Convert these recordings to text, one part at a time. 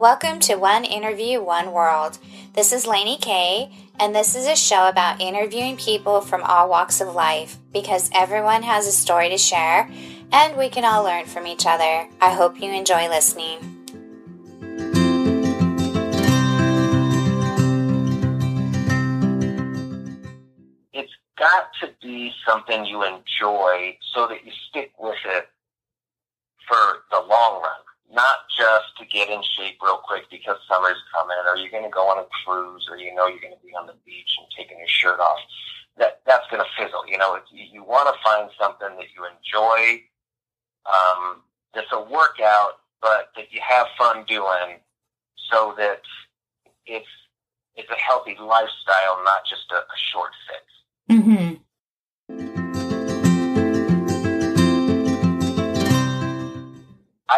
Welcome to One Interview, One World. This is Lainey Kay, and this is a show about interviewing people from all walks of life because everyone has a story to share and we can all learn from each other. I hope you enjoy listening. It's got to be something you enjoy so that you stick with it for the long run, not just to get in shape real quick because summer's coming, or you're going to go on a cruise, or you know you're going to be on the beach and taking your shirt off. That that's going to fizzle. You know, you, you want to find something that you enjoy, um, that's a workout, but that you have fun doing, so that it's it's a healthy lifestyle, not just a, a short fix. Mm-hmm.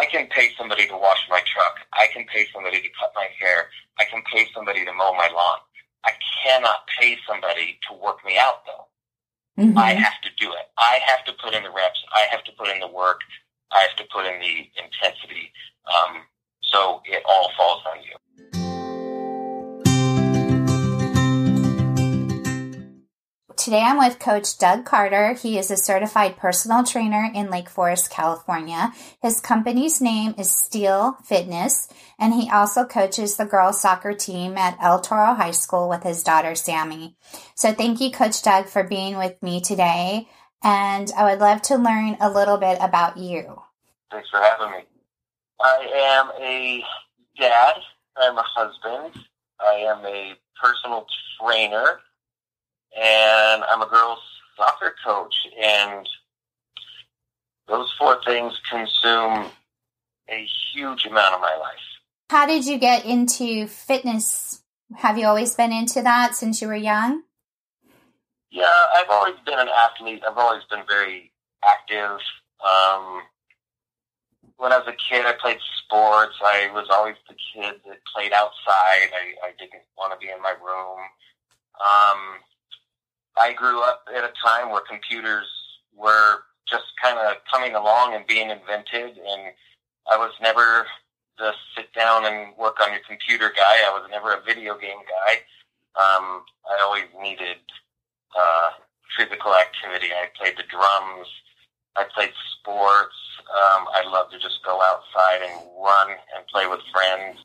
I can pay somebody to wash my truck. I can pay somebody to cut my hair. I can pay somebody to mow my lawn. I cannot pay somebody to work me out though. Mm-hmm. I have to do it. I have to put in the reps. I have to put in the work. I have to put in the intensity. Um, so it all falls on you. Today I'm with Coach Doug Carter. He is a certified personal trainer in Lake Forest, California. His company's name is Steel Fitness, and he also coaches the girls soccer team at El Toro High School with his daughter Sammy. So thank you, Coach Doug, for being with me today. And I would love to learn a little bit about you. Thanks for having me. I am a dad. I'm a husband. I am a personal trainer. And I'm a girls soccer coach. And those four things consume a huge amount of my life. How did you get into fitness? Have you always been into that since you were young? Yeah, I've always been an athlete. I've always been very active. Um, when I was a kid, I played sports. I was always the kid that played outside. I, I didn't want to be in my room. Um, I grew up at a time where computers were just kind of coming along and being invented, and I was never the sit down and work on your computer guy. I was never a video game guy. Um, I always needed uh, physical activity. I played the drums. I played sports. Um, I love to just go outside and run and play with friends.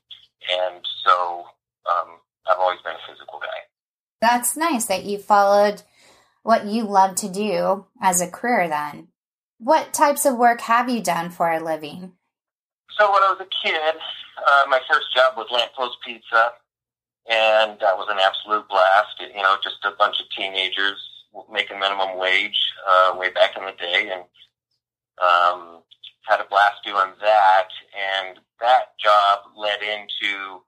And so um, I've always been a physical guy. That's nice that you followed what you love to do as a career then. What types of work have you done for a living? So when I was a kid, uh, my first job was Lamppost Pizza, and that was an absolute blast. You know, just a bunch of teenagers making minimum wage uh, way back in the day, and um, had a blast doing that. And that job led into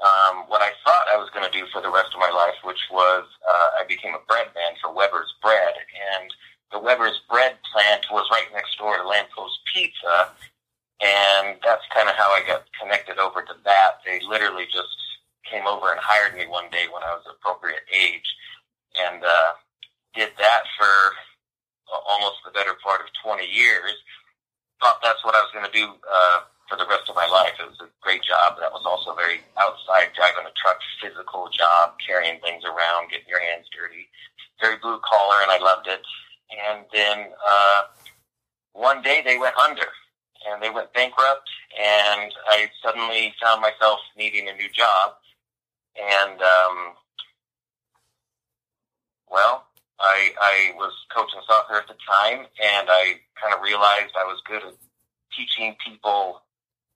um, what I thought I was going to do for the rest of my life, which was uh, I became a bread man for Weber's Bread, and the Weber's Bread plant was right next door to Lamppost Pizza, and that's kind of how I got connected over to that. They literally just came over and hired me one day when I was appropriate age, and uh, did that for uh, almost the better part of 20 years. Thought that's what I was going to do uh, for the rest of my life. It was a great job. That was also very outside, driving a truck, physical job, carrying things around, getting your hands dirty. Very blue collar, and I loved it. And then uh, one day they went under, and they went bankrupt, and I suddenly found needing a new job. And um, well, I, I was coaching soccer at the time, and I kind of realized I was good at teaching people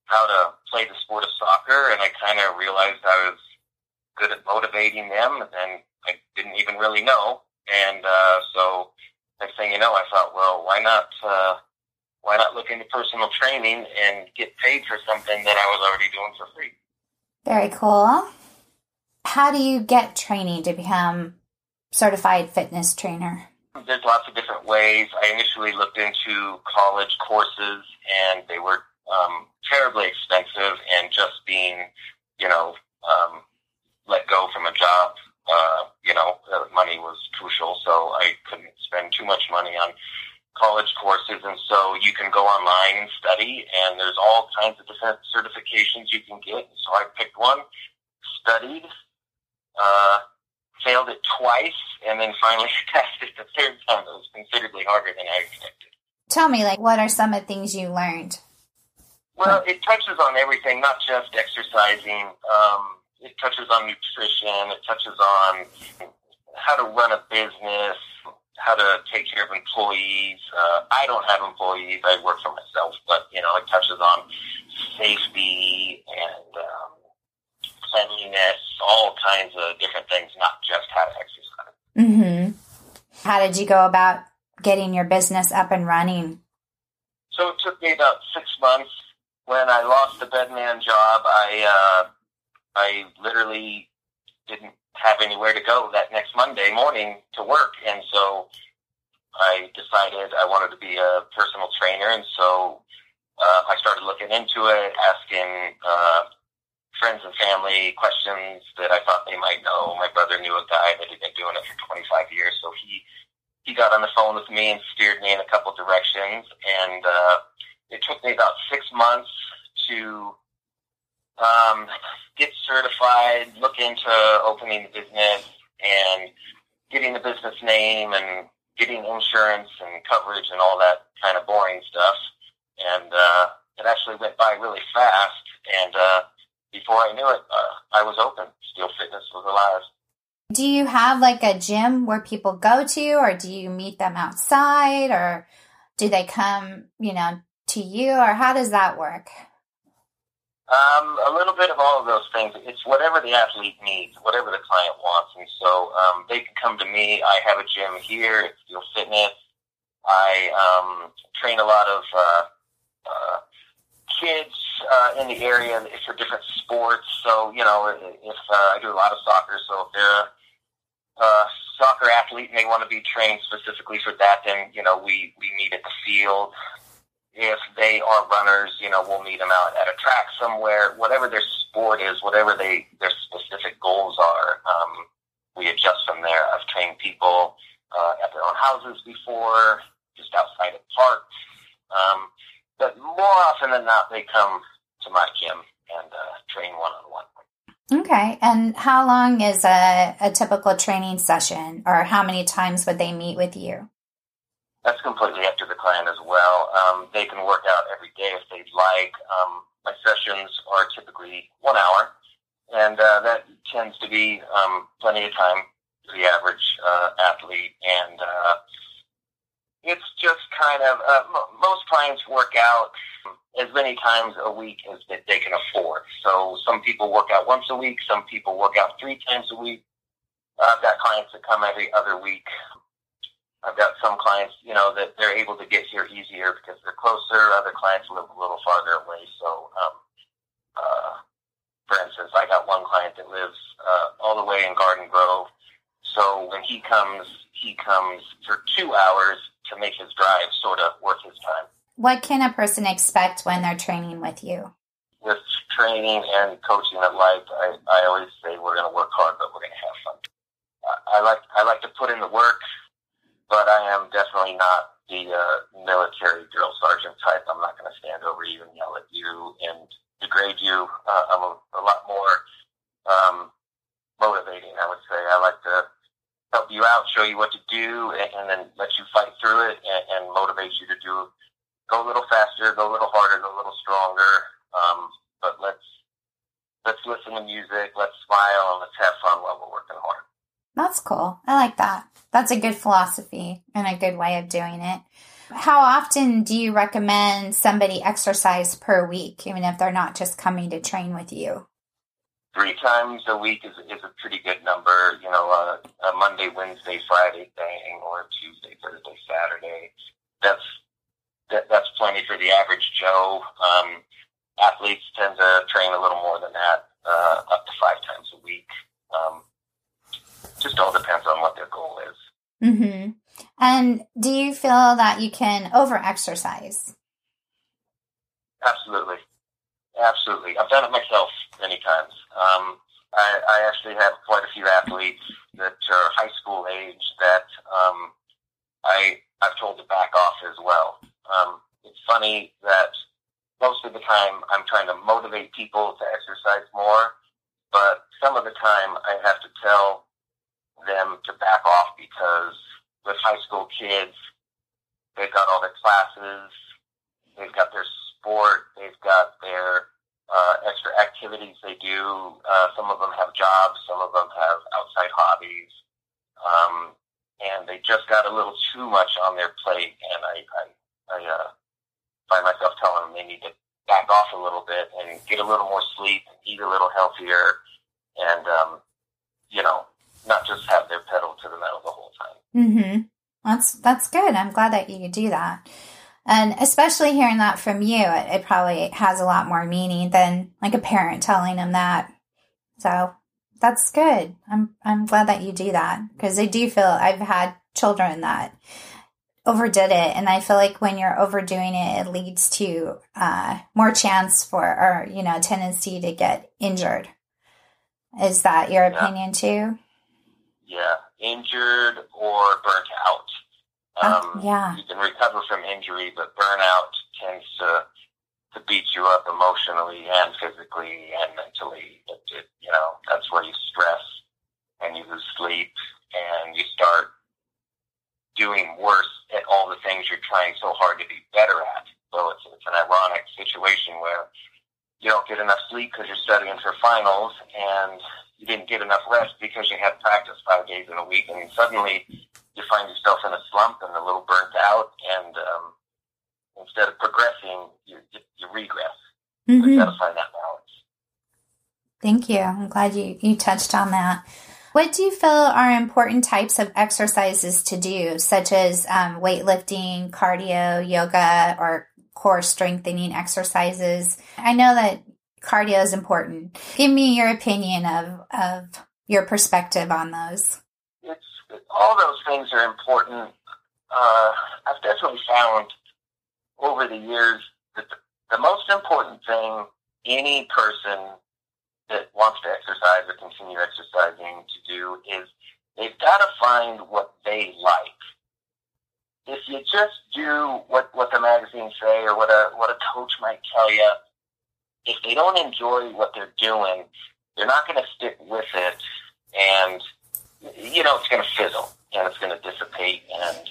how to play the sport of soccer, and I kind of realized I was good at motivating them, and I didn't even really know. And uh, so, next thing you know, I thought, well, why not? Uh, why not look into personal training and get paid for something that I was already doing for free? Very cool. How do you get training to become certified fitness trainer? There's lots of different ways. I initially looked into college courses, and they were um, terribly expensive, and just being, you know, um, let go from a job, uh, you know, money was crucial. So I couldn't spend too much money on college courses, and so you can go online and study, and there's all kinds of different certifications you can get. So I picked one, studied, uh, failed it twice, and then finally passed it the third time. It was considerably harder than I expected. Tell me, like, what are some of the things you learned? Well, it touches on everything, not just exercising. Um, it touches on nutrition. It touches on how to run a business, how to take care of employees. Uh, I don't have employees. I work for myself, but you know, it touches on safety and um, cleanliness, all kinds of different things, not just how to exercise. Mm-hmm. How did you go about getting your business up and running? So it took me about six months. When I lost the bedman job, I uh, I literally didn't have anywhere to go that next Monday morning to work. And so I decided I wanted to be a personal trainer. And so uh, I started looking into it, asking uh, friends and family questions that I thought they might know. My brother knew a guy that had been doing it for 25 years. So he, he got on the phone with me and steered me in a couple directions. And uh, it took me about six months to um, get certified, look into opening the business, and getting the business name and getting insurance and coverage and all that kind of boring stuff. And uh, it actually went by really fast. And uh, before I knew it, uh, I was open. Steel Fitness was alive. Do you have like a gym where people go to, or do you meet them outside, or do they come, you know, to you, or how does that work? Um, a little bit of all of those things. It's whatever the athlete needs, whatever the client wants, and so um, they can come to me. I have a gym here at Steel Fitness. I um, train a lot of uh, uh, kids uh, in the area for different sports. So you know, if uh, I do a lot of soccer, so if they're a uh, soccer athlete and they want to be trained specifically for that, then you know we we meet at the field if they are runners, you know, we'll meet them out at a track somewhere, whatever their sport is, whatever they their specific goals are. Um, we adjust from there. I've trained people uh, at their own houses before, just outside of parks. Um, but more often than not, they come to my gym and uh, train one on one. Okay. And how long is a, a typical training session, or how many times would they meet with you? That's completely up to the client as well. Um, they can work out every day if they'd like. Um, my sessions are typically one hour, and uh, that tends to be um, plenty of time for the average uh, athlete. And uh, it's just kind of uh, m- most clients work out as many times a week as that they can afford. So some people work out once a week, some people work out three times a week. I've got clients that come every other week. I've got some clients, you know, that they're able to get here easier because they're closer. Other clients live a little farther away. So, um, uh, for instance, I got one client that lives uh, all the way in Garden Grove. So when he comes, he comes for two hours to make his drive sort of worth his time. What can a person expect when they're training with you? With training and coaching at life, I, I always say we're going to work hard, but we're going to have fun. I, I like I like to put in the work but I am definitely not the uh, military drill sergeant type. I'm not going to stand over you and yell at you and degrade you. Uh, I'm a, a lot more um, motivating, I would say. I like to help you out, show you what to do, and, and then let you fight through it and, and motivate you to do go a little faster, go a little harder, go a little stronger. Um, but let's let's listen to music, let's smile, and let's have fun while we're working hard. That's cool. I like that. That's a good philosophy and a good way of doing it. How often do you recommend somebody exercise per week, even if they're not just coming to train with you? Three times a week is, is a pretty good number. You know, uh, a Monday, Wednesday, Friday thing, or Tuesday, Thursday, Saturday. That's that, that's plenty for the average Joe. Um, athletes tend to train a little more than that, uh, up to five times a week. Um, just all depends on what their goal is. Mm-hmm. And do you feel that you can over exercise? Absolutely. Absolutely. I've done it myself many times. Um, I, I actually have quite a few athletes that are high school age that um, I, I've told to back off as well. Um, it's funny that most of the time I'm trying to motivate people to exercise more, but some of the time I have to tell them to back off because with high school kids, they've got all their classes, they've got their sport, they've got their uh, extra activities they do. Uh, some of them have jobs, some of them have outside hobbies, um, and they just got a little too much on their plate. And I, I, I uh, find myself telling them they need to back off a little bit and get a little more sleep, eat a little healthier, and um, you know, not just have their pedal to the metal the whole time. Mm-hmm. That's that's good. I'm glad that you do that. And especially hearing that from you, it, it probably has a lot more meaning than like a parent telling them that. So that's good. I'm I'm glad that you do that because I do feel I've had children that overdid it, and I feel like when you're overdoing it, it leads to uh, more chance for or you know tendency to get injured. Is that your opinion too? Yeah, injured or burnt out. Uh, Um, yeah. You can recover from injury, but burnout tends to to beat you up emotionally and physically and mentally. It, it, you know, that's where you stress and you lose sleep and you start doing worse at all the things you're trying so hard to be better at. So it's, it's an ironic situation where you don't get enough sleep because you're studying for finals and you didn't get enough rest because you had practice five days in a week and suddenly you find yourself in a slump and a little burnt out and um, instead of progressing you, you, regress. So hmm you got to find that balance. Thank you. I'm glad you, you touched on that. What do you feel are important types of exercises to do, such as um, weightlifting, cardio, yoga, or core strengthening exercises? I know that cardio is important. Give me your opinion of, of your perspective on those. It's all those things are important. Uh, I've definitely found over the years that the, the most important thing any person that wants to exercise or continue exercising to do is they've got to find what they like. If you just do what, what the magazines say or what a, what a coach might tell you, if they don't enjoy what they're doing, they're not going to stick with it and you know, it's going to fizzle and it's going to dissipate, and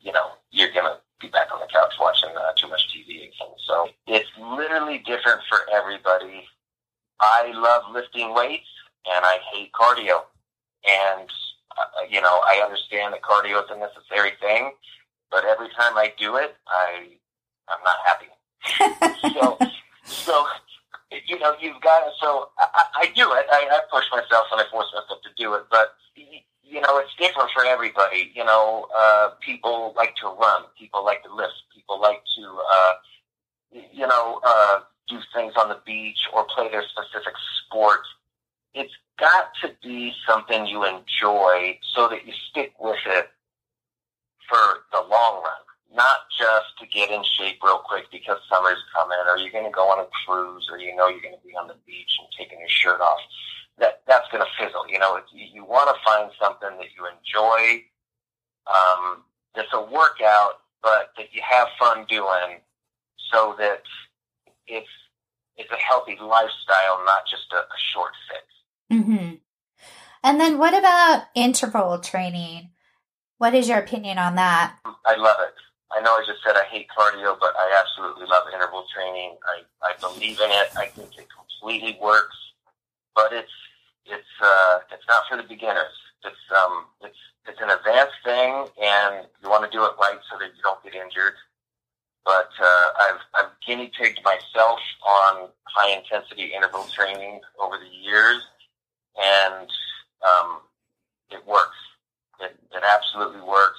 you know, you're going to be back on the couch watching uh, too much TV again. So it's literally different for everybody. I love lifting weights, and I hate cardio. And uh, you know, I understand that cardio is a necessary thing, but every time I do it, I I'm not happy. so so you know, you've got to. So I, I do it. I, I push myself and I force myself to do it. But you know, it's different for everybody. You know, uh, people like to run. People like to lift. People like to, uh, you know, uh, do things on the beach or play their specific sport. It's got to be something you enjoy so that you stick with it for the long run not just to get in shape real quick because summer's coming, or you're going to go on a cruise, or you know you're going to be on the beach and taking your shirt off. That that's going to fizzle. You know, it's, you want to find something that you enjoy. Um, that's a workout, but that you have fun doing, so that it's it's a healthy lifestyle, not just a, a short fix. hmm And then what about interval training? What is your opinion on that? I love it. I know I just said I hate cardio, but I absolutely love interval training. I, I believe in it. I think it completely works, but it's it's uh, it's not for the beginners. It's um it's it's an advanced thing, and you want to do it right so that you don't get injured. But uh, I've I've guinea pigged myself on high intensity interval training over the years, and um, it works. It, it absolutely works.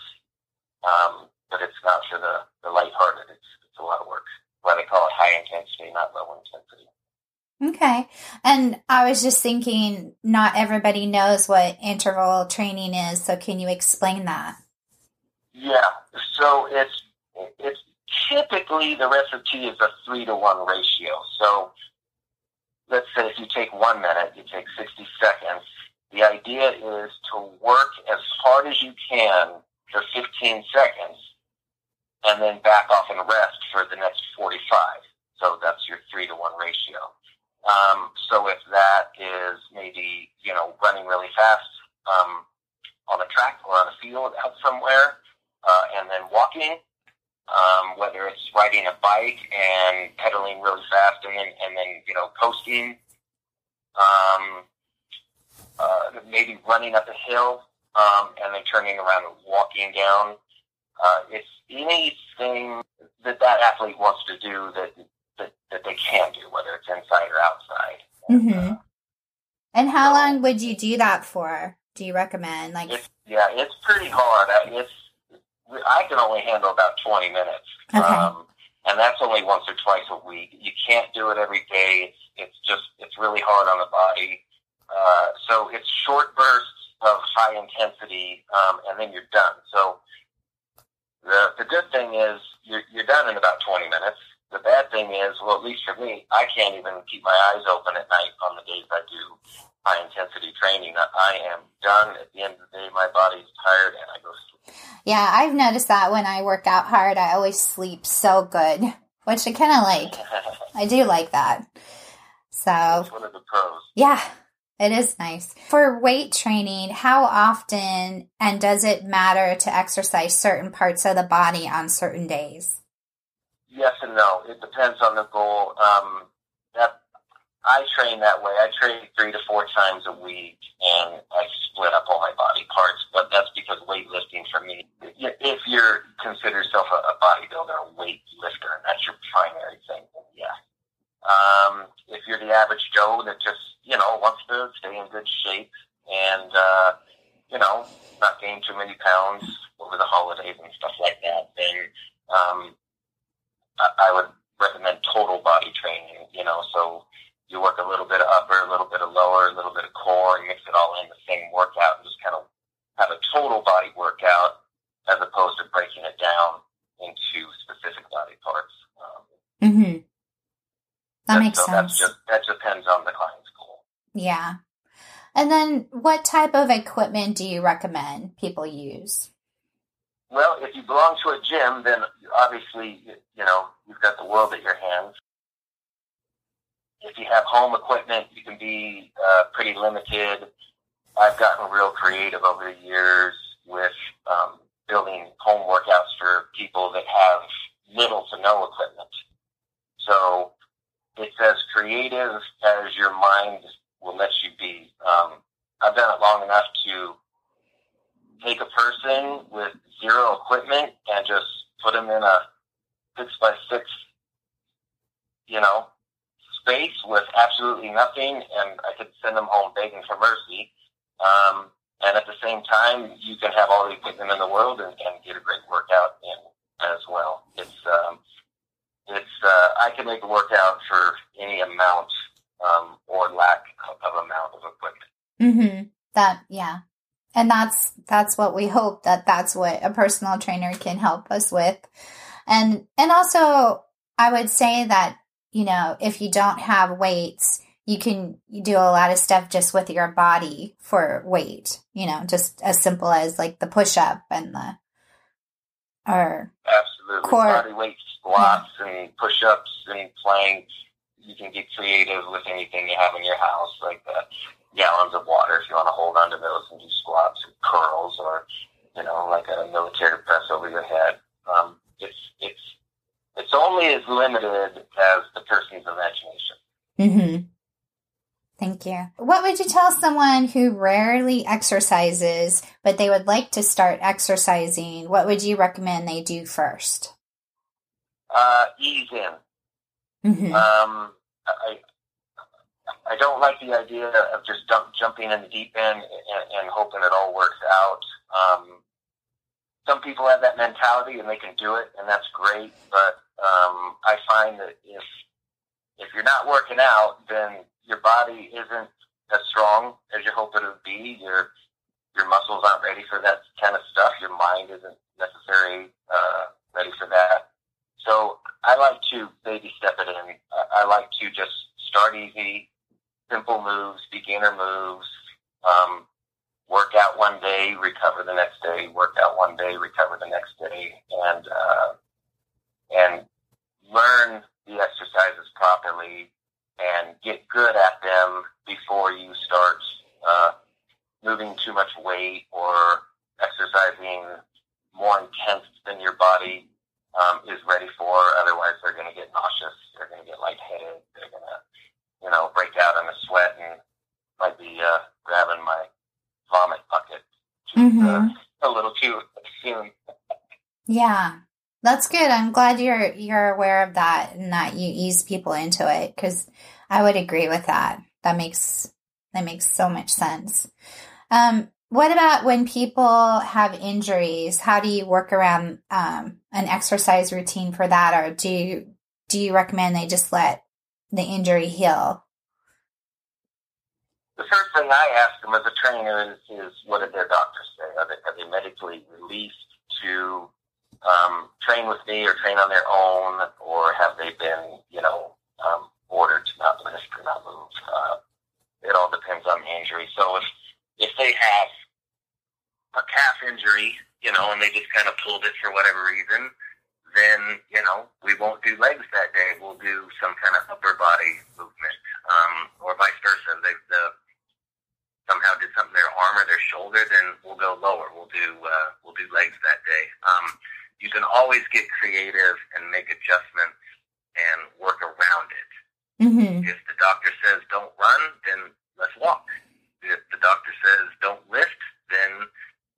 Um, but it's not for the, the lighthearted. It's, it's a lot of work. Why they call it high intensity, not low intensity. Okay. And I was just thinking, not everybody knows what interval training is. So can you explain that? Yeah. So it's it's typically the recipe is a three to one ratio. So let's say if you take one minute, you take sixty seconds. The idea is to work as hard as you can for fifteen seconds, and then back off and rest for the next 45. So that's your three to one ratio. Um, so if that is maybe, you know, running really fast um, on a track or on a field out somewhere, uh, and then walking, um, whether it's riding a bike and pedaling really fast and then, and then you know, coasting, um, uh, maybe running up a hill um, and then turning around and walking down. Uh, it's anything that that athlete wants to do that that, that they can do, whether it's inside or outside. Mm-hmm. Uh, and how so, long would you do that for? Do you recommend? Like, it's, yeah, it's pretty hard. It's I can only handle about twenty minutes, okay. um, and that's only once or twice a week. You can't do it every day. It's it's just it's really hard on the body. Uh, so it's short bursts of high intensity, um, and then you're done. So the the good thing is you're you're done in about twenty minutes the bad thing is, well, at least for me, I can't even keep my eyes open at night on the days I do high intensity training. I am done at the end of the day. My body's tired and I go to sleep. Yeah, I've noticed that when I work out hard, I always sleep so good, which I kind of like. I do like that. So, That's one of the pros. Yeah, it is nice. For weight training, how often and does it matter to exercise certain parts of the body on certain days? yes and no. It depends on the goal. Um, that I train that way. I train three to four times a week, and I split up all my body parts. But that's because weightlifting for me. If you're consider yourself a, a bodybuilder, a weightlifter, and that's your primary thing, yeah. Um, if you're the average Joe that just you know wants to stay in good shape and uh, you know not gain too many pounds over the holidays and stuff like that, then um, I would recommend total body training, you know, so you work a little bit of upper, a little bit of lower, a little bit of core, and mix it all in the same workout and just kind of have a total body workout as opposed to breaking it down into specific body parts. Um, mm-hmm. That makes so sense. Just, that depends on the client's goal. Yeah. And then what type of equipment do you recommend people use? Well, if you belong to a gym, then obviously, you know, you've got the world at your hands. If you have home equipment, you can be uh, pretty limited. I've gotten real creative over the years with um, building home workouts for people that have little to no equipment. So it's as creative as your mind will let you be. Um, I've done it long enough to take a person with zero equipment and just put them in a six by six, you know, space with absolutely nothing, and I could send them home begging for mercy. Um, and at the same time, you can have all the equipment in the world and, and get a great workout in as well. It's um, it's uh, I can make a workout for any amount um, or lack of amount of equipment. Mm-hmm. That yeah, and that's that's what we hope that that's what a personal trainer can help us with and and also i would say that you know if you don't have weights you can you do a lot of stuff just with your body for weight you know just as simple as like the push up and the or absolutely core, body weight squats yeah. and push ups and planks you can get creative with anything you have in your house like the gallons of water if you want to hold onto those and do squats and curls or you know like a military press over your head. Um, it's it's it's only as limited as the person's imagination. Mm-hmm. Thank you. What would you tell someone who rarely exercises but they would like to start exercising? What would you recommend they do first? Uh, ease in. Mm-hmm. Um, I, I don't like the idea of just dump, jumping in the deep end and, and hoping it all works out. Um, some people have that mentality and they can do it, and that's great. But um, I find that if if you're not working out, then your body isn't as strong as you hope it would be. Your your muscles aren't ready for that kind of stuff. Your mind isn't necessarily uh, ready for that. So I like to baby step it in. I like to just start easy, simple moves, beginner moves, um, work out one day, recover the next day, work out one day, recover the next day, and uh, and learn the exercises properly and get good at them before you start uh, moving too much weight or exercising more intense than your body um, is ready for. Otherwise, they're going to get nauseous. They're going to get lightheaded. They're going to, you know, break out in a sweat and might be uh, grabbing my vomit bucket just, Mm-hmm. uh, a little too soon. Yeah. That's good. I'm glad you're you're aware of that and that you ease people into it cuz I would agree with that. That makes that makes so much sense. Um what about when people have injuries? How do you work around um, an exercise routine for that, or do you do you recommend they just let the injury heal? The first thing I ask them as a trainer is, is what did their doctors say? Are they, are they medically released to um, train with me or train on their own, or have they been, you know, um, ordered to not lift or not move? Uh, it all depends on the injury. So if if they have a calf injury, you know, and they just kind of pulled it for whatever reason, then you know we won't do legs that day. We'll do some kind of upper body movement, um, or vice versa. They the somehow did something to their arm or their shoulder, then we'll go lower. We'll do uh, we'll do legs that day. Um, you can always get creative and make adjustments and work around it. Mm-hmm. If the doctor says don't run, then let's walk. If the doctor says don't lift, then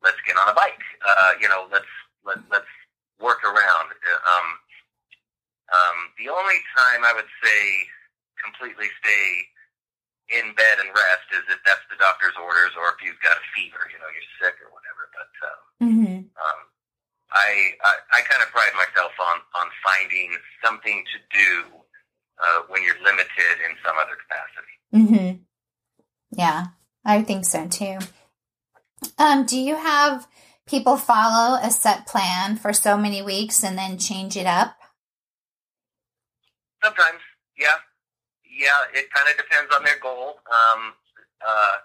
let's get on a bike. Uh, you know, let's let let's work around. Uh, Um, um, the only time I would say completely stay in bed and rest is if that's the doctor's orders or if you've got a fever, you know, you're sick or whatever. But um, Mm-hmm. um, I, I I kind of pride myself on on finding something to do uh, when you're limited in some other capacity. Mm-hmm. Yeah, I think so too. Um, do you have people follow a set plan for so many weeks and then change it up? Sometimes, yeah, yeah. It kind of depends on their goal. Um, uh,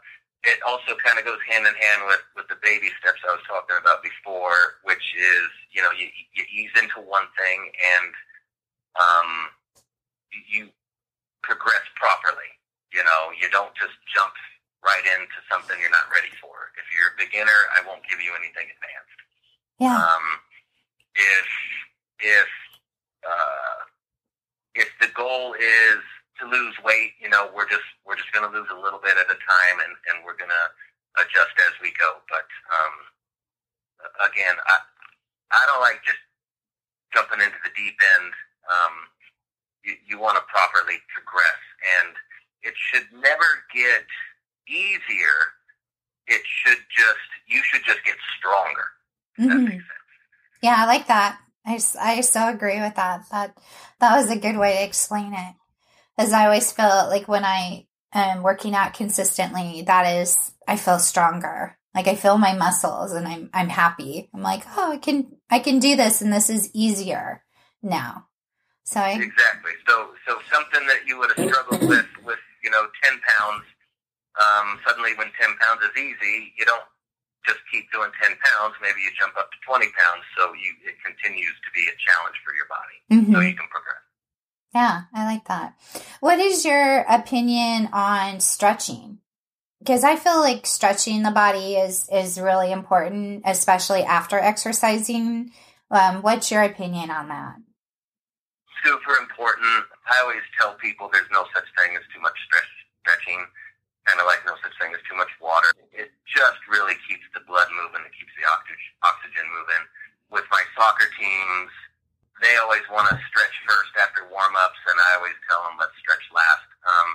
it also kind of goes hand in hand with with the baby steps I was talking about before, which is you know you you ease into one thing and um, you progress properly. You know, you don't just jump right into something you're not ready for. If you're a beginner, I won't give you anything advanced. Yeah. Um, if if uh, if the goal is to lose weight, you know, we're just we're just going to lose a little bit at a time, and and we're going to adjust as we go. But um, again, I I don't like just jumping into the deep end. Um, you, you want to properly progress, and it should never get easier. It should just you should just get stronger. Mhm. Yeah, I like that. I, I so agree with that. That that was a good way to explain it. As I always feel like when I am working out consistently, that is I feel stronger. Like I feel my muscles and I'm I'm happy. I'm like, oh, I can I can do this and this is easier now. So I Exactly. So, so something that you would have struggled with, with you know, ten pounds. Um, suddenly, when ten pounds is easy, you don't just keep doing ten pounds. Maybe you jump up to twenty pounds, so you it continues to be a challenge for your body, Mhm. so you can progress. Yeah, I like that. What is your opinion on stretching? Because I feel like stretching the body is is really important, especially after exercising. Um, what's your opinion on that? Super important. I always tell people there's no such thing as too much stretch, stretching, kind of like no such thing as too much water. It just really keeps the blood moving. It keeps the oxygen oxygen moving. With my soccer teams, they always want to stretch first after warm ups, and I always tell them let's stretch last. Um,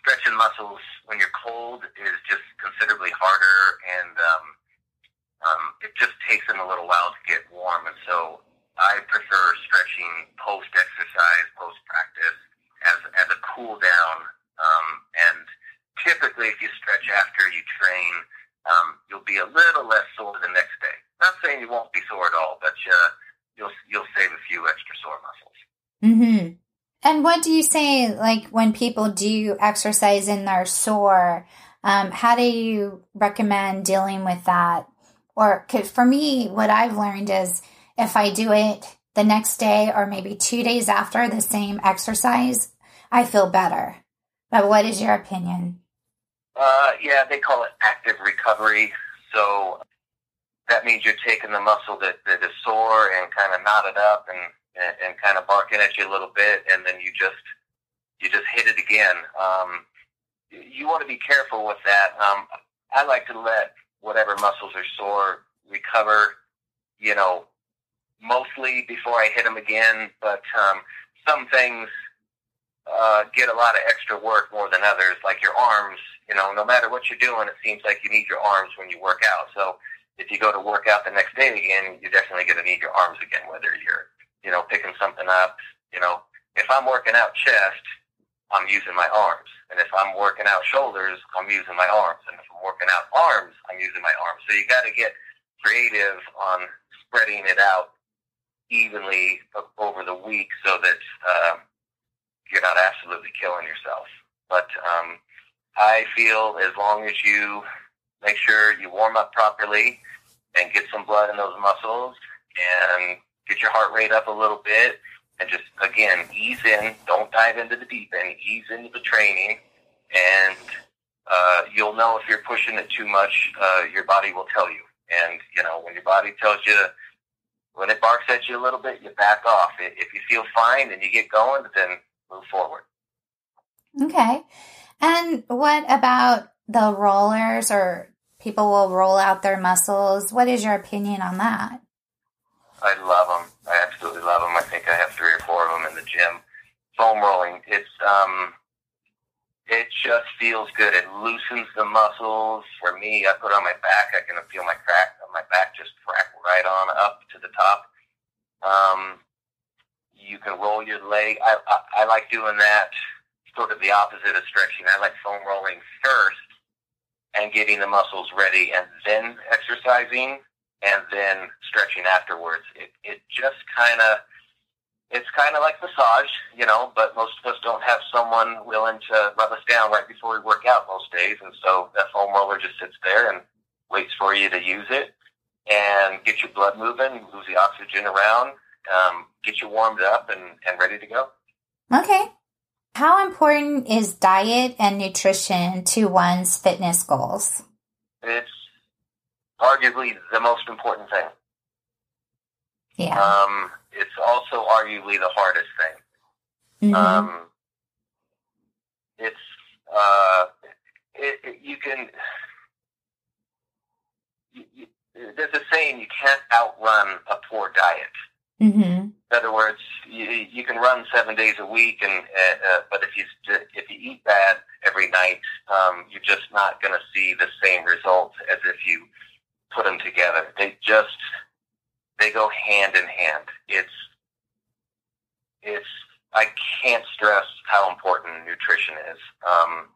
stretching muscles when you're cold is just considerably harder, and um, um, it just takes them a little while to get warm. And so I prefer stretching post exercise, post practice, as as a cool down. Um, and typically, if you stretch after you train, um, you'll be a little less sore the next day. Not saying you won't be sore at all, but uh, you'll you'll save a few extra sore muscles. Mm-hmm. And what do you say, like when people do exercise and they're sore? Um, how do you recommend dealing with that? Or for me, what I've learned is if I do it the next day or maybe two days after the same exercise, I feel better. But what is your opinion? Uh, yeah, they call it active recovery. So that means you're taking the muscle that, that is sore and kind of knotted up and, and, and kind of barking at you a little bit, and then you just you just hit it again. Um, you want to be careful with that. Um, I like to let whatever muscles are sore recover, you know, mostly before I hit them again. But um, some things uh, get a lot of extra work more than others, like your arms. You know, no matter what you're doing, it seems like you need your arms when you work out. So if you go to work out the next day again, you're definitely going to need your arms again, whether you're, you know, picking something up. You know, if I'm working out chest, I'm using my arms. And if I'm working out shoulders, I'm using my arms. And if I'm working out arms, I'm using my arms. So you got to get creative on spreading it out evenly over the week so that uh, you're not absolutely killing yourself. But um, I feel as long as you make sure you warm up properly and get some blood in those muscles and get your heart rate up a little bit and just again ease in. Don't dive into the deep end. Ease into the training, and uh, you'll know if you're pushing it too much. Uh, your body will tell you, and you know when your body tells you when it barks at you a little bit, you back off. If you feel fine and you get going, then move forward. Okay. And what about the rollers or people will roll out their muscles? What is your opinion on that? I love them. I absolutely love them. I think I have three or four of them in the gym. Foam rolling. It's um, it just feels good. It loosens the muscles. For me, I put on my back. I can feel my crack my back just crack right on up to the top. Um, you can roll your leg. I, I, I like doing that sort of the opposite of stretching. I like foam rolling first and getting the muscles ready and then exercising and then stretching afterwards. It it just kind of it's kind of like massage, you know, but most of us don't have someone willing to rub us down right before we work out most days, and so that foam roller just sits there and waits for you to use it and get your blood moving, move the oxygen around, um, get you warmed up and, and ready to go. Okay. How important is diet and nutrition to one's fitness goals? It's arguably the most important thing. Yeah. Um, it's also arguably the hardest thing. Mm-hmm. Um, it's uh, it, it, you can. You, you, there's a saying: you can't outrun a poor diet. Mm-hmm. In other words, you, you can run seven days a week, and uh, uh, but if you if you eat bad every night, um, you're just not going to see the same results as if you put them together. They just they go hand in hand. It's it's I can't stress how important nutrition is. Um,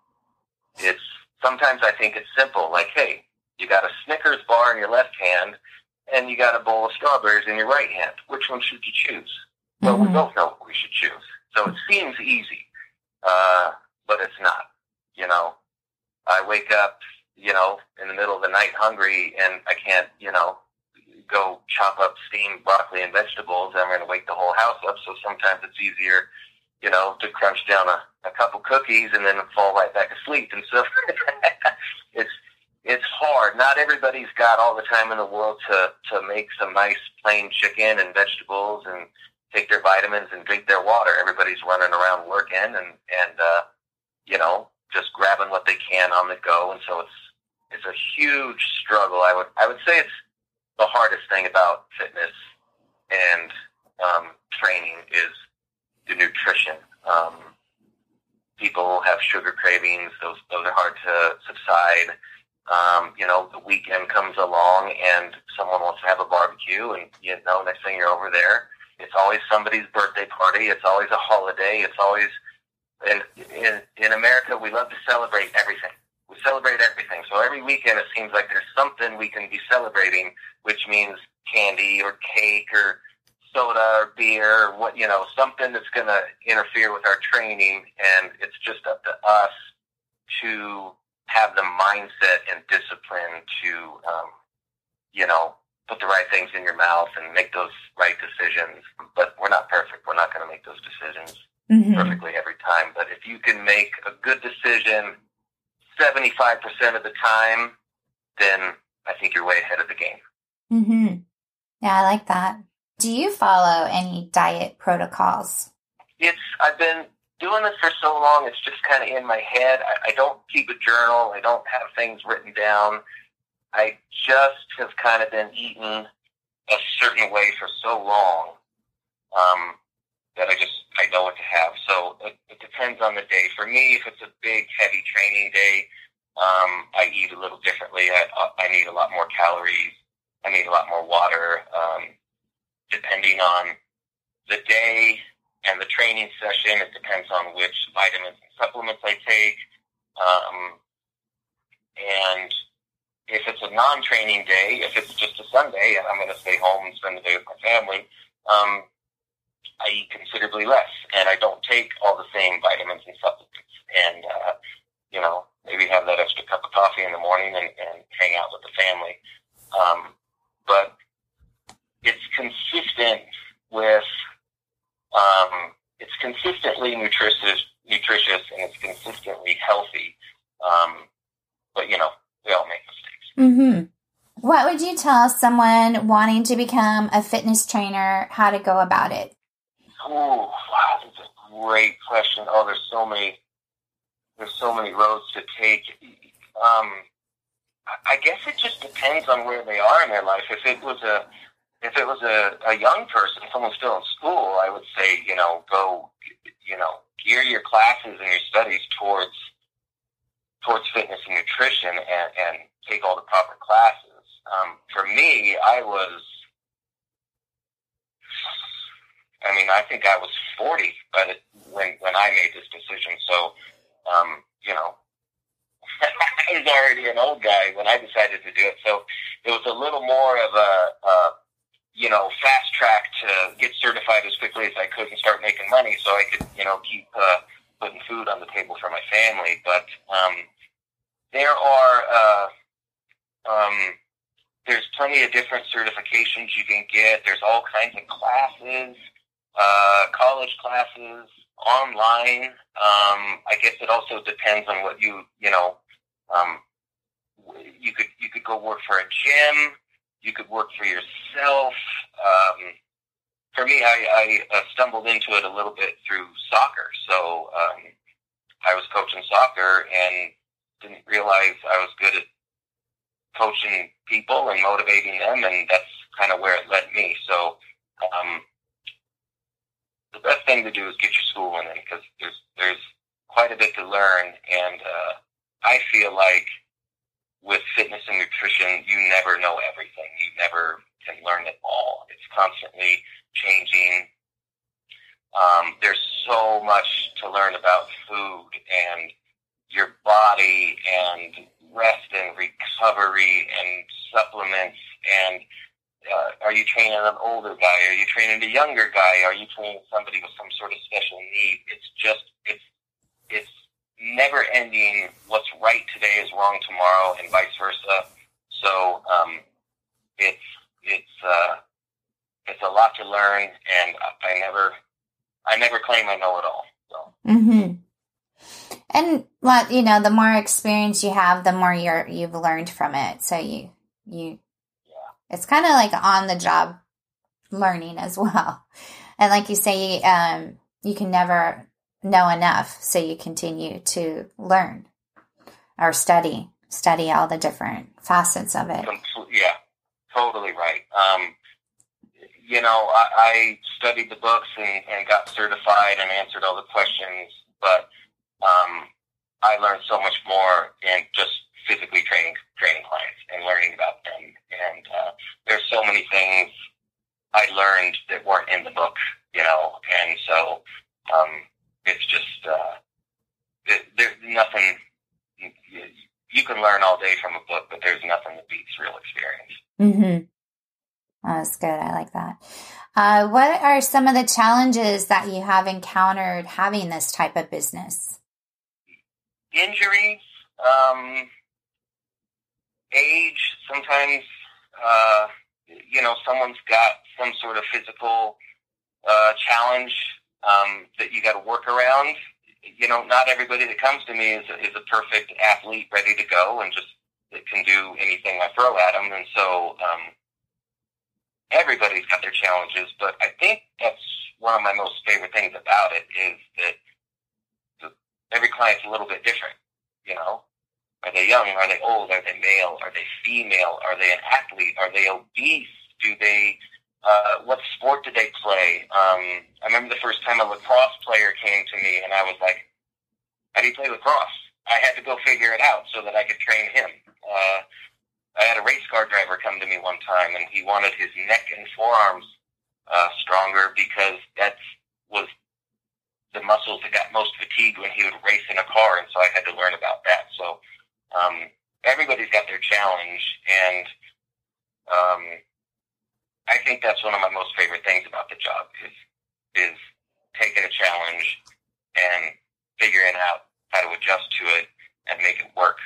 it's sometimes I think it's simple, like hey, you got a Snickers bar in your left hand, and you got a bowl of strawberries in your right hand. Which one should you choose? Well, mm-hmm. we both know what we should choose. So it seems easy, uh, but it's not. You know, I wake up you know, in the middle of the night hungry and I can't, you know, go chop up steamed broccoli and vegetables, I'm going to wake the whole house up. So sometimes it's easier, you know, to crunch down a, a couple cookies and then fall right back asleep. And so it's, it's hard. Not everybody's got all the time in the world to, to make some nice plain chicken and vegetables and take their vitamins and drink their water. Everybody's running around working and, and, uh, you know, just grabbing what they can on the go. And so it's, it's a huge struggle. I would I would say it's the hardest thing about fitness and um, training is the nutrition. Um, people have sugar cravings; those those are hard to subside. Um, you know, the weekend comes along and someone wants to have a barbecue, and you know, next thing you're over there. It's always somebody's birthday party. It's always a holiday. It's always in in, in America we love to celebrate everything we celebrate everything. So every weekend it seems like there's something we can be celebrating, which means candy or cake or soda or beer or what you know something that's going to interfere with our training, and it's just up to us to have the mindset and discipline to um, you know put the right things in your mouth and make those right decisions. But we're not perfect. We're not going to make those decisions mm-hmm. perfectly every time. But if you can make a good decision 75% of the time, then I think you're way ahead of the game. Mm-hmm. Yeah, I like that. Do you follow any diet protocols? It's, I've been doing this for so long, it's just kind of in my head. I, I don't keep a journal. I don't have things written down. I just have kind of been eating a certain way for so long um, that I just I know what to have. So it, it depends on the day. For me, if it's a big heavy training day, um, I eat a little differently. I, I need a lot more calories. I need a lot more water. Um, depending on the day and the training session, it depends on which vitamins and supplements I take. Um, and if it's a non-training day, if it's just a Sunday and I'm going to stay home and spend the day with my family, um, I eat considerably less, and I don't take all the same vitamins and supplements. And uh, you know, maybe have that extra cup of coffee in the morning and, and hang out with the family. Um, but it's consistent with um, it's consistently nutritious, nutritious, and it's consistently healthy. Um, but you know, we all make mistakes. Mm-hmm. What would you tell someone wanting to become a fitness trainer how to go about it? Oh, wow, that's a great question. Oh, there's so many, there's so many roads to take. Um, I guess it just depends on where they are in their life. If it was a, if it was a, a young person, someone still in school, I would say, you know, go, you know, gear your classes and your studies towards, towards fitness and nutrition and, and take all the proper classes. Um, for me, I was, I mean, I think I was 40 by the, when, when I made this decision. So, um, you know, I was already an old guy when I decided to do it. So it was a little more of a, a you know, fast track to get certified as quickly as I could and start making money so I could, you know, keep uh, putting food on the table for my family. But um, there are, uh, um, there's plenty of different certifications you can get. There's all kinds of classes, uh, college classes, online. Um, I guess it also depends on what you, you know, um, you could, you could go work for a gym. You could work for yourself. Um, for me, I, I uh, stumbled into it a little bit through soccer. So, um, I was coaching soccer and didn't realize I was good at coaching people and motivating them, and that's kind of where it led me. So, um, the best thing to do is get your schooling in because there's there's quite a bit to learn, and uh, I feel like with fitness and nutrition, you never know everything. You never can learn it all. It's constantly changing. Um, there's so much to learn about food and your body and rest and recovery and supplements and uh, are you training an older guy? Are you training a younger guy? Are you training somebody with some sort of special need? It's just it's it's never ending. What's right today is wrong tomorrow, and vice versa. So um, it's it's uh, it's a lot to learn, and I never I never claim I know it all. So. Mm-hmm. And well, you know, the more experience you have, the more you're you've learned from it. So you you yeah. it's kind of like on the job learning as well. And like you say, um, you can never know enough, so you continue to learn or study, study all the different facets of it. Yeah, totally right. Um, you know, I, I studied the books and, and got certified and answered all the questions, but um, I learned so much more in just physically training training clients and learning about them. And uh, there's so many things I learned that weren't in the book, you know. And so um, it's just uh, it, there's nothing. You, you can learn all day from a book, but there's nothing that beats real experience. Mm-hmm. That's good. I like that. Uh, what are some of the challenges that you have encountered having this type of business? injuries, um, age. Sometimes uh, you know someone's got some sort of physical uh, challenge um, that you got to work around. You know, not everybody that comes to me is a, is a perfect athlete ready to go and just that can do anything I throw at them. And so um, everybody's got their challenges, but I think that's one of my most favorite things about it is that the, every client's a little bit different. You know, are they young? Are they old? Are they male? Are they female? Are they an athlete? Are they obese? Do they uh, what sport did they play? Um, I remember the first time a lacrosse player came to me, and I was like, "How do you play lacrosse?" I had to go figure it out so that I could train him. Uh, I had a race car driver come to me one time, and he wanted his neck and forearms uh, stronger because that was the muscles that got most fatigued when he would race in a car, and so I had to learn about that. So um, everybody's got their challenge, and um, I think that's one of my most favorite things about the job is is taking a challenge and figuring out how to adjust to it and make it work.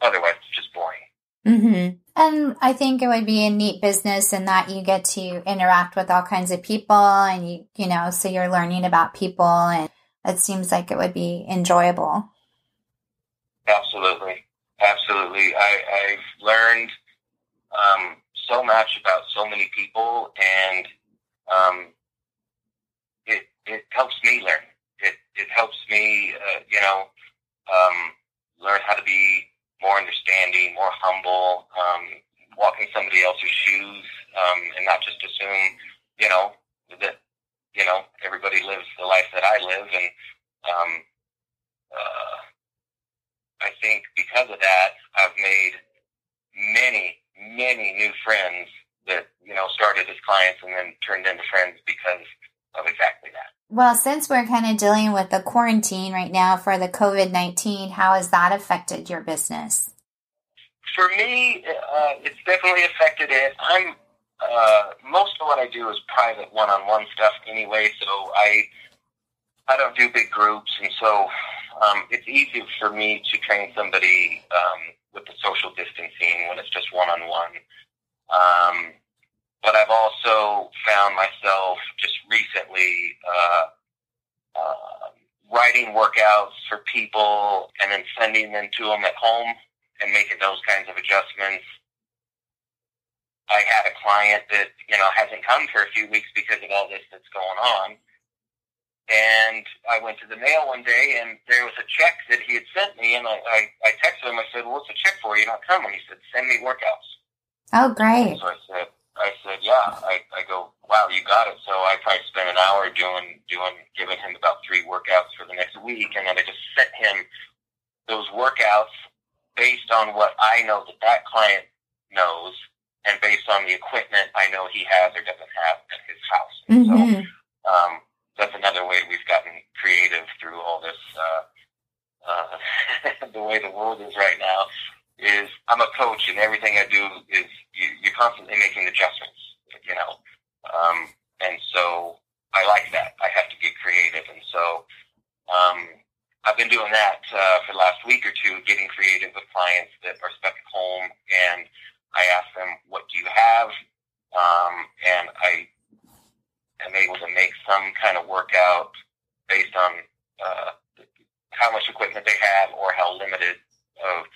Otherwise, it's just boring. Mm-hmm. And I think it would be a neat business in that you get to interact with all kinds of people and you, you know, so you're learning about people and it seems like it would be enjoyable. Absolutely. Absolutely. I, I've learned um, so much about so many people, and um, it it helps me learn. It it helps me, uh, you know, um, learn how to be more understanding, more humble, um, walking somebody else's shoes, um, and not just assume, you know, that you know everybody lives the life that I live, and um, uh, I think because of that, I've made many many new friends that you know started as clients and then turned into friends because of exactly that. Well, since we're kind of dealing with the quarantine right now for the COVID nineteen, how has that affected your business? For me, uh, it's definitely affected it. I'm uh, most of what I do is private one-on-one stuff anyway, so I I don't do big groups, and so um, it's easy for me to train somebody um, with the social distancing when it's just one on one. But I've also found myself just recently uh, uh, writing workouts for people and then sending them to them at home and making those kinds of adjustments. I had a client that you know hasn't come for a few weeks because of all this that's going on and I went to the mail one day, and there was a check that he had sent me, and I, I, I texted him. I said, well, "What's the check for? You're not coming." He said, "Send me workouts." Oh, great! so I said, "I said, yeah." I, I go, "Wow, you got it." So I probably spent an hour doing doing giving him about three workouts for the next week, and then I just sent him those workouts based on what I know that that client knows, and based on the equipment I know he has or doesn't have at his house. Mm-hmm. So, um, that's another way we've gotten creative through all this. Uh, uh, the way the world is right now is I'm a coach, and everything I do is you, you're constantly making adjustments. You know, um, and so I like that. I have to get creative, and so um, I've been doing that uh, for the last week or two, getting creative with clients that are stuck at home, and I ask them, "What do you have?" Um, and I am able to make some kind of workout based on uh, how much equipment they have or how limited of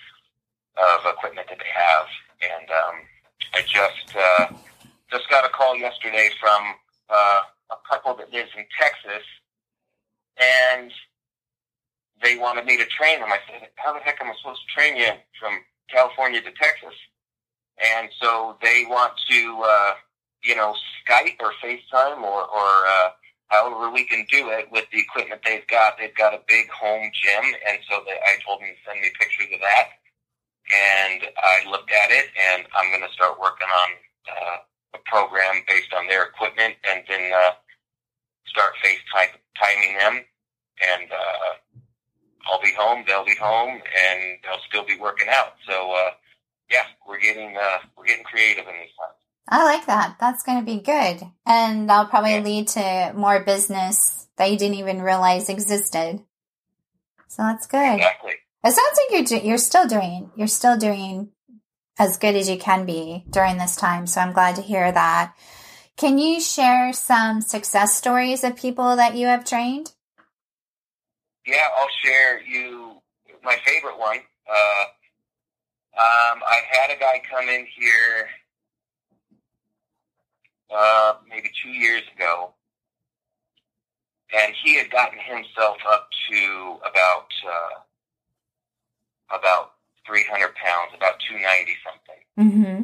of equipment that they have. And um, I just uh, just got a call yesterday from uh, a couple that lives in Texas, and they wanted me to train them. I said, "How the heck am I supposed to train you from California to Texas?" And so they want to. Uh, you know, Skype or FaceTime or, or uh, however we can do it with the equipment they've got. They've got a big home gym, and so they, I told them to send me pictures of that. And I looked at it, and I'm going to start working on uh, a program based on their equipment, and then uh, start FaceTime timing them. And uh, I'll be home, they'll be home, and they'll still be working out. So uh, yeah, we're getting uh, we're getting creative in these times. I like that. That's going to be good. And that'll probably lead to more business that you didn't even realize existed. So that's good. Exactly. It sounds like you're you're still doing you're still doing as good as you can be during this time. So I'm glad to hear that. Can you share some success stories of people that you have trained? Yeah, I'll share you my favorite one. Uh, um, I had a guy come in here uh, maybe two years ago, and he had gotten himself up to about uh, about 300 pounds, about 290 something. Mm-hmm.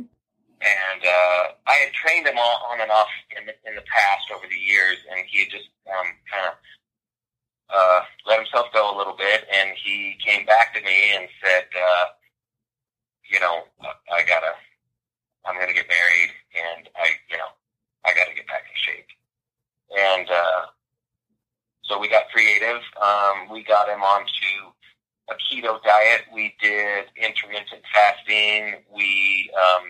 And uh, I had trained him all, on and off in the, in the past over the years, and he had just um, kind of uh, let himself go a little bit. And he came back to me and said, uh, "You know, I gotta, I'm gonna get married, and I, you know, I got to get back in shape. And uh, so we got creative. Um, we got him onto a keto diet. We did intermittent fasting. We um,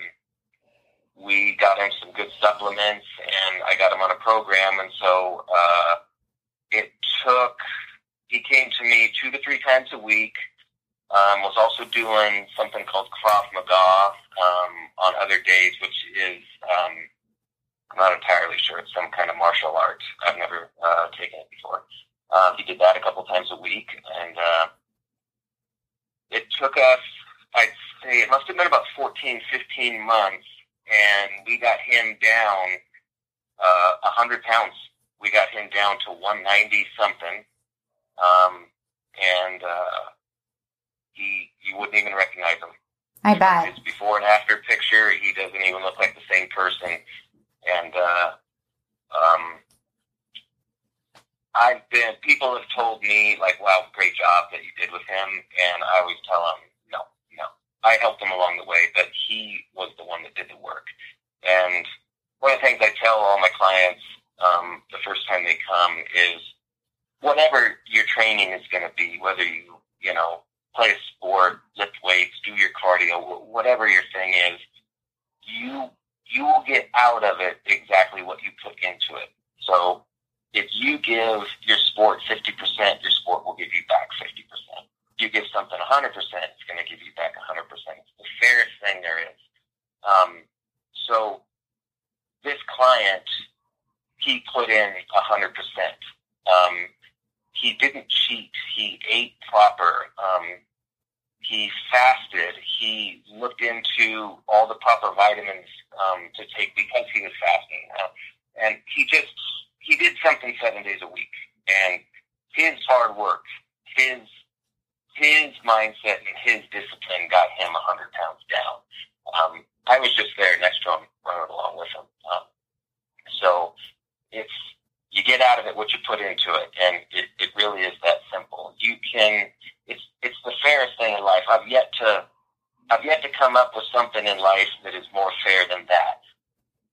we got him some good supplements, and I got him on a program. And so uh, it took. He came to me two to three times a week. Um, was also doing something called Krav Maga um, on other days, which is um, I'm not entirely sure. It's some kind of martial art. I've never uh, taken it before. Um, he did that a couple times a week, and uh, it took us, I'd say, it must have been about 14, 15 months, and we got him down uh, 100 pounds. We got him down to 190 something, um, and uh, he you wouldn't even recognize him. I bet. His before and after picture, he doesn't even look like the same person and uh, um, I've been. People have told me like, "Wow, great job that you did with him," and I always tell them, "No, no, I helped him along the way, but he was the one that did the work." And one of the things I tell all my clients um, the first time they come is, whatever your training is going to be, whether you you know play a sport, lift weights, do your cardio, whatever your thing is, you you will get out of it exactly what you put into it. So if you give your sport 50%, your sport will give you back 50%. If you give something 100%, it's going to give you back 100%. It's the fairest thing there is. Um, so this client, he put in 100%. Um, he didn't cheat. He ate proper. Um, he fasted. He looked into all the proper vitamins um, to take because he was fasting. Uh, and he just he did something seven days a week. And his hard work, his his mindset, and his discipline got him a hundred pounds down. Um, I was just there next to him, running along with him. Um, so it's you get out of it what you put into it, and it, it really is that simple. You can it's it's the fairest thing in life. I've yet to I've yet to come up with something in life that is more fair than that.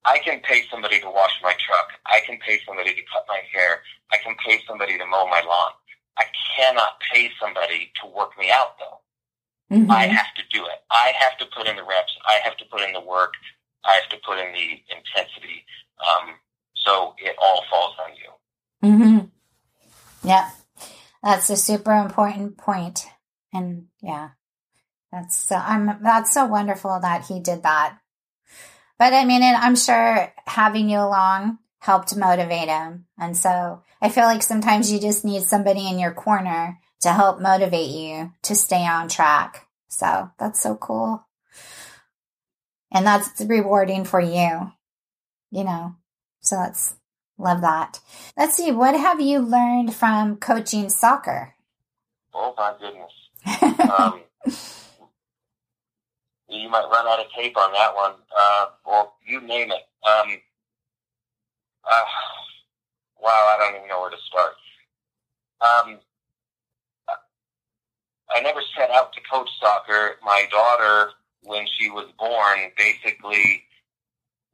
I can pay somebody to wash my truck. I can pay somebody to cut my hair. I can pay somebody to mow my lawn. I cannot pay somebody to work me out though. Mm-hmm. I have to do it. I have to put in the reps. I have to put in the work. I have to put in the intensity. Um, so it all falls on you. Mm-hmm. Yeah. That's a super important point. And yeah, that's so, I'm, that's so wonderful that he did that. But I mean, and I'm sure having you along helped motivate him. And so I feel like sometimes you just need somebody in your corner to help motivate you to stay on track. So that's so cool. And that's rewarding for you, you know. So that's Love that. Let's see, what have you learned from coaching soccer? Oh my goodness. um, you might run out of tape on that one, uh, or you name it. Um, uh, wow, I don't even know where to start. Um, I never set out to coach soccer. My daughter, when she was born, basically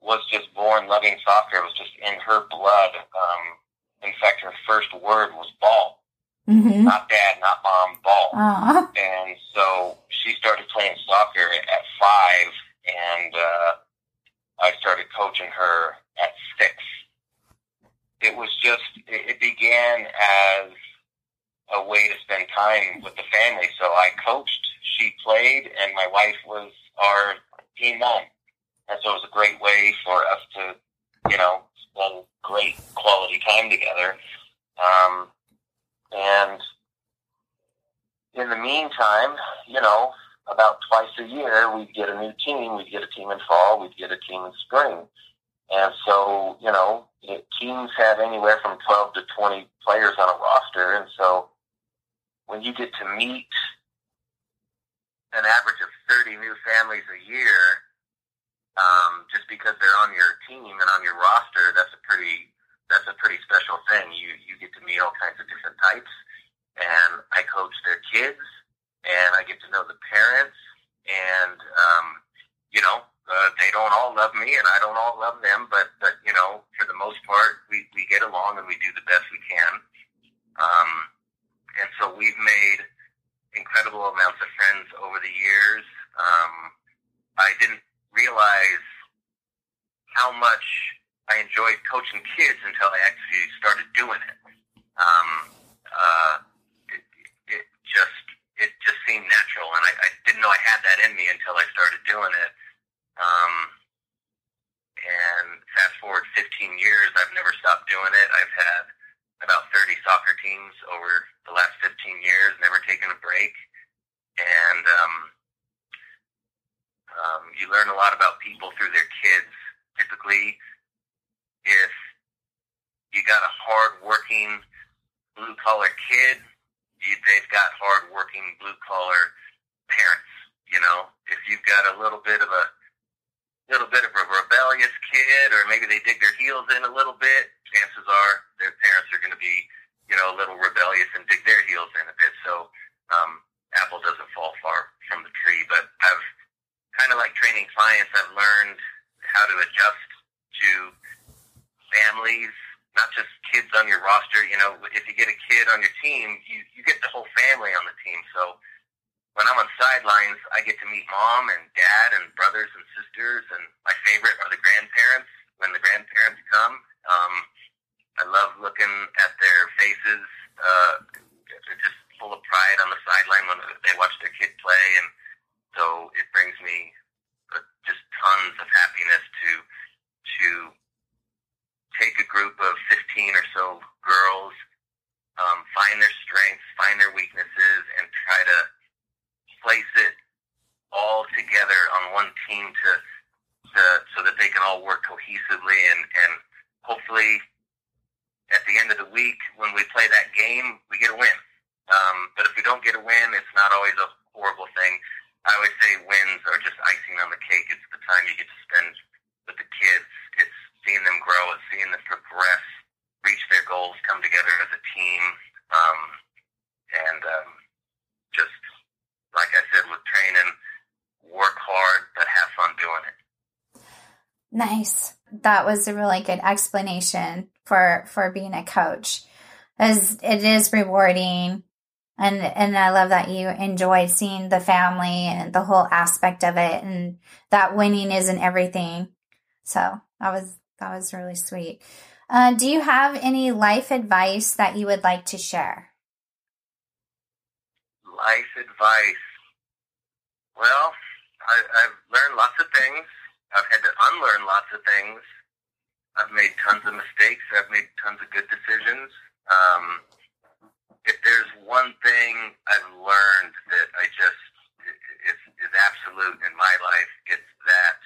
was just born loving soccer. It was just in her blood. Um, in fact, her first word was ball. Mm-hmm. Not dad, not mom, ball. Uh-huh. And so she started playing soccer at five, and uh, I started coaching her at six. It was just, it, it began as a way to spend time with the family. So I coached, she played, and my wife was our team mom. And so it was a great way for us to, you know, spend great quality time together. Um, and in the meantime, you know, about twice a year, we'd get a new team. We'd get a team in fall. We'd get a team in spring. And so, you know, it, teams have anywhere from 12 to 20 players on a roster. And so when you get to meet an average of 30 new families a year, um, just because they're on your team and on your roster, that's a pretty that's a pretty special thing. You you get to meet all kinds of different types, and I coach their kids, and I get to know the parents, and um, you know uh, they don't all love me, and I don't all love them, but but you know for the most part we we get along and we do the best we can. Um, and so we've made incredible amounts of friends over the years. Um, I didn't realize how much I enjoyed coaching kids until I actually started doing it. Um, uh, it, it just it just seemed natural, and I, I didn't know I had that in me until I started doing it. Um, and fast forward 15 years, I've never stopped doing it. I've had about 30 soccer teams over the last 15 years, never taken a break. And um, um, you learn a lot about people through their kids. Typically, if you got a hard-working blue-collar kid, you, they've got hard-working blue-collar parents. You know, if you've got a little bit of a little bit of a rebellious kid, or maybe they dig their heels in a little bit, chances are their parents are going to be, you know, a little rebellious and dig their heels in a bit. So, um, apple doesn't fall far from the tree. But I've kind of like training clients. I've learned how to adjust to families, not just kids on your roster. You know, if you get a kid on your team, you you get the whole family on the team. So when I'm on sidelines, I get to meet mom and dad and brothers and sisters, and my favorite are the grandparents. When the grandparents come, um, I love looking at their faces. Uh, they're just full of pride on the sideline when they watch their kid play, and so it brings me uh, just tons of happiness to to take a group of 15 or so girls, um, find their strengths, find their weaknesses, and try to place it all together on one team to, to so that they can all work cohesively and, and hopefully at the end of the week when we play that game we get a win. Um, but if we don't get a win, it's not always a horrible thing. I always say wins are just icing on the cake. It's the time you get to spend with the kids. It's seeing them grow. It's seeing them progress, reach their goals, come together as a team, um, and um, just like I said, with training, work hard, but have fun doing it. Nice. That was a really good explanation for for being a coach. As it is rewarding and and I love that you enjoy seeing the family and the whole aspect of it and that winning isn't everything. So that was that was really sweet. Uh, do you have any life advice that you would like to share? life advice. Well, I, I've learned lots of things. I've had to unlearn lots of things. I've made tons of mistakes. I've made tons of good decisions. Um, if there's one thing I've learned that I just is, is absolute in my life, it's that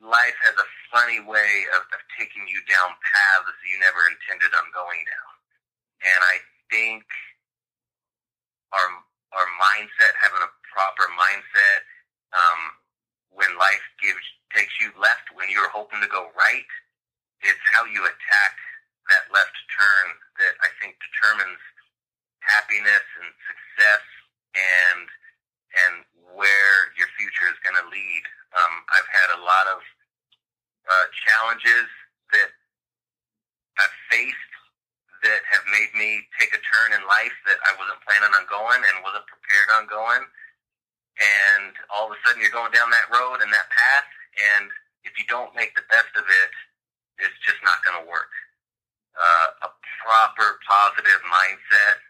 life has a funny way of, of taking you down paths you never intended on going down. And I think our our mindset, having a proper mindset. Um, when life gives takes you left, when you're hoping to go right, it's how you attack that left turn that I think determines happiness and success and and where your future is going to lead. Um, I've had a lot of uh, challenges that I've faced that have made me take a turn in life that I wasn't planning on going and wasn't prepared on going. And all of a sudden you're going down that road and that path, and if you don't make the best of it, it's just not going to work. Uh, a proper positive mindset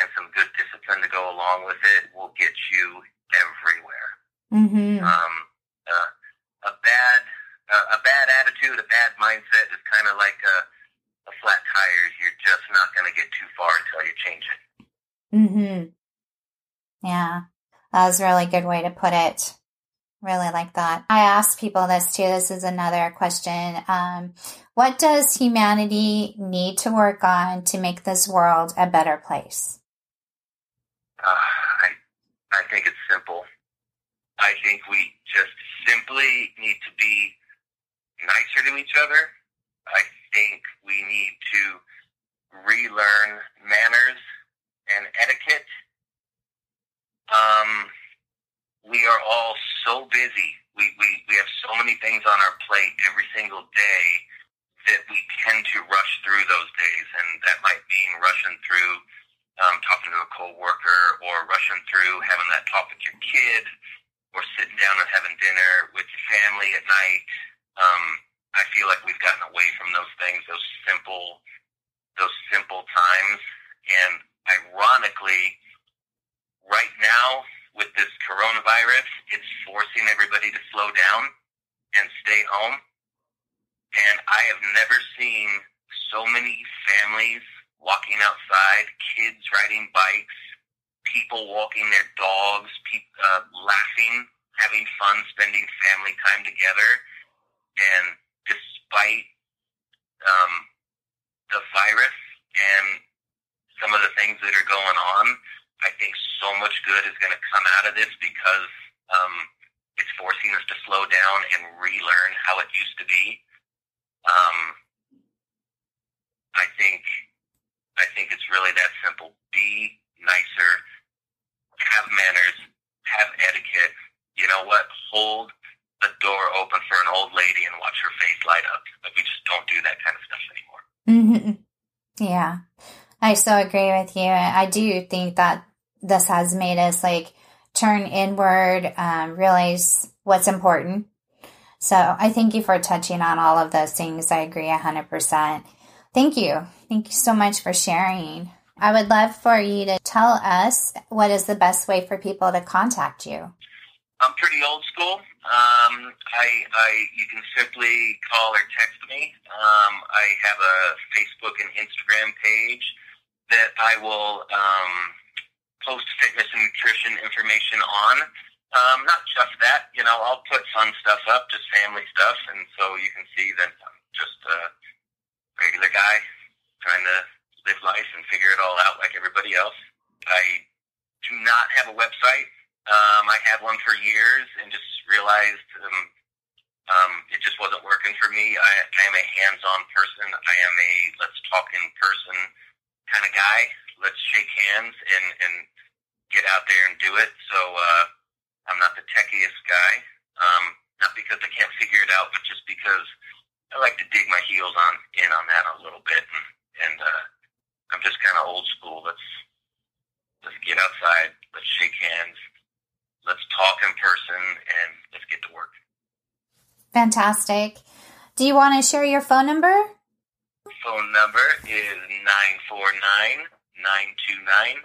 and some good discipline to go along with it will get you everywhere. Mm-hmm. Um, uh, a bad uh, a bad attitude, a bad mindset is kind of like a, a flat tire. You're just not going to get too far until you change it. Mm-hmm. Yeah, that was a really good way to put it. Really like that. I ask people this too. This is another question. Um, what does humanity need to work on to make this world a better place? Uh, I, I think it's simple. I think we just simply need to be nicer to each other. I think we need to relearn manners and etiquette. Um, we are all so busy. We, we, we have so many things on our plate every single day that we tend to rush through those days. And that might mean rushing through um, talking to a coworker or rushing through having that talk with your kid or sitting down and having dinner with your family at night. Um, I feel like we've gotten away from those things, those simple, those simple times. And ironically, right now with this coronavirus, it's forcing everybody to slow down and stay home. And I have never seen so many families walking outside, kids riding bikes, people walking their dogs, pe- uh, laughing, having fun, spending family time together. And despite um, the virus and some of the things that are going on, I think so much good is going to come out of this because um, it's forcing us to slow down and relearn how it used to be. Um, I think I think it's really that simple. Be nicer, have manners, have etiquette. You know what? Hold the door open for an old lady and watch her face light up. But we just don't do that kind of stuff anymore. Mm-hmm. Yeah. I so agree with you. I do think that this has made us like turn inward, um, realize what's important. So I thank you for touching on all of those things. I agree 100%. Thank you. Thank you so much for sharing. I would love for you to tell us what is the best way for people to contact you. I'm pretty old school. Um, I, I, you can simply call or text me. Um, I have a Facebook and Instagram page that I will um, post fitness and nutrition information on. Um, not just that, you know, I'll put fun stuff up, just family stuff, and so you can see that I'm just a regular guy trying to live life and figure it all out like everybody else. I do not have a website. Um, I had one for years and just realized um, um, it just wasn't working for me. I, I am a hands-on person. I am a let's talk in person kind of guy. Let's shake hands and and get out there and do it. So uh, I'm not the techiest guy. Um, not because I can't figure it out, but just because I like to dig my heels on in on that a little bit, and, and uh, I'm just kind of old school. Let's let's get outside. Let's shake hands. Let's talk in person, and let's get to work. Fantastic. Do you want to share your phone number? Phone number is 949 929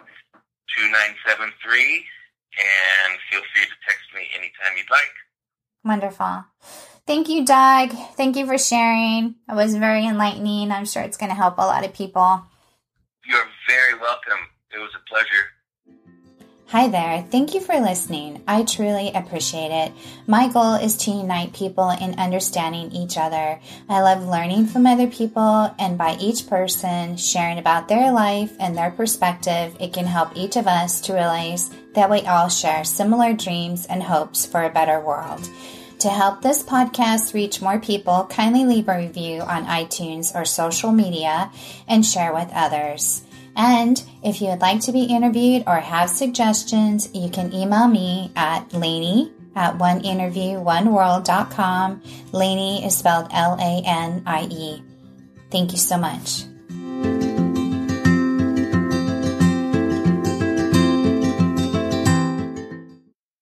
2973, and feel free to text me anytime you'd like. Wonderful. Thank you, Doug. Thank you for sharing. It was very enlightening. I'm sure it's going to help a lot of people. You're very welcome. It was a pleasure. Hi there. Thank you for listening. I truly appreciate it. My goal is to unite people in understanding each other. I love learning from other people, and by each person sharing about their life and their perspective, it can help each of us to realize that we all share similar dreams and hopes for a better world. To help this podcast reach more people, kindly leave a review on iTunes or social media and share with others. And if you would like to be interviewed or have suggestions, you can email me at Lanie at oneinterviewoneworld.com. Lanie is spelled L A N I E. Thank you so much.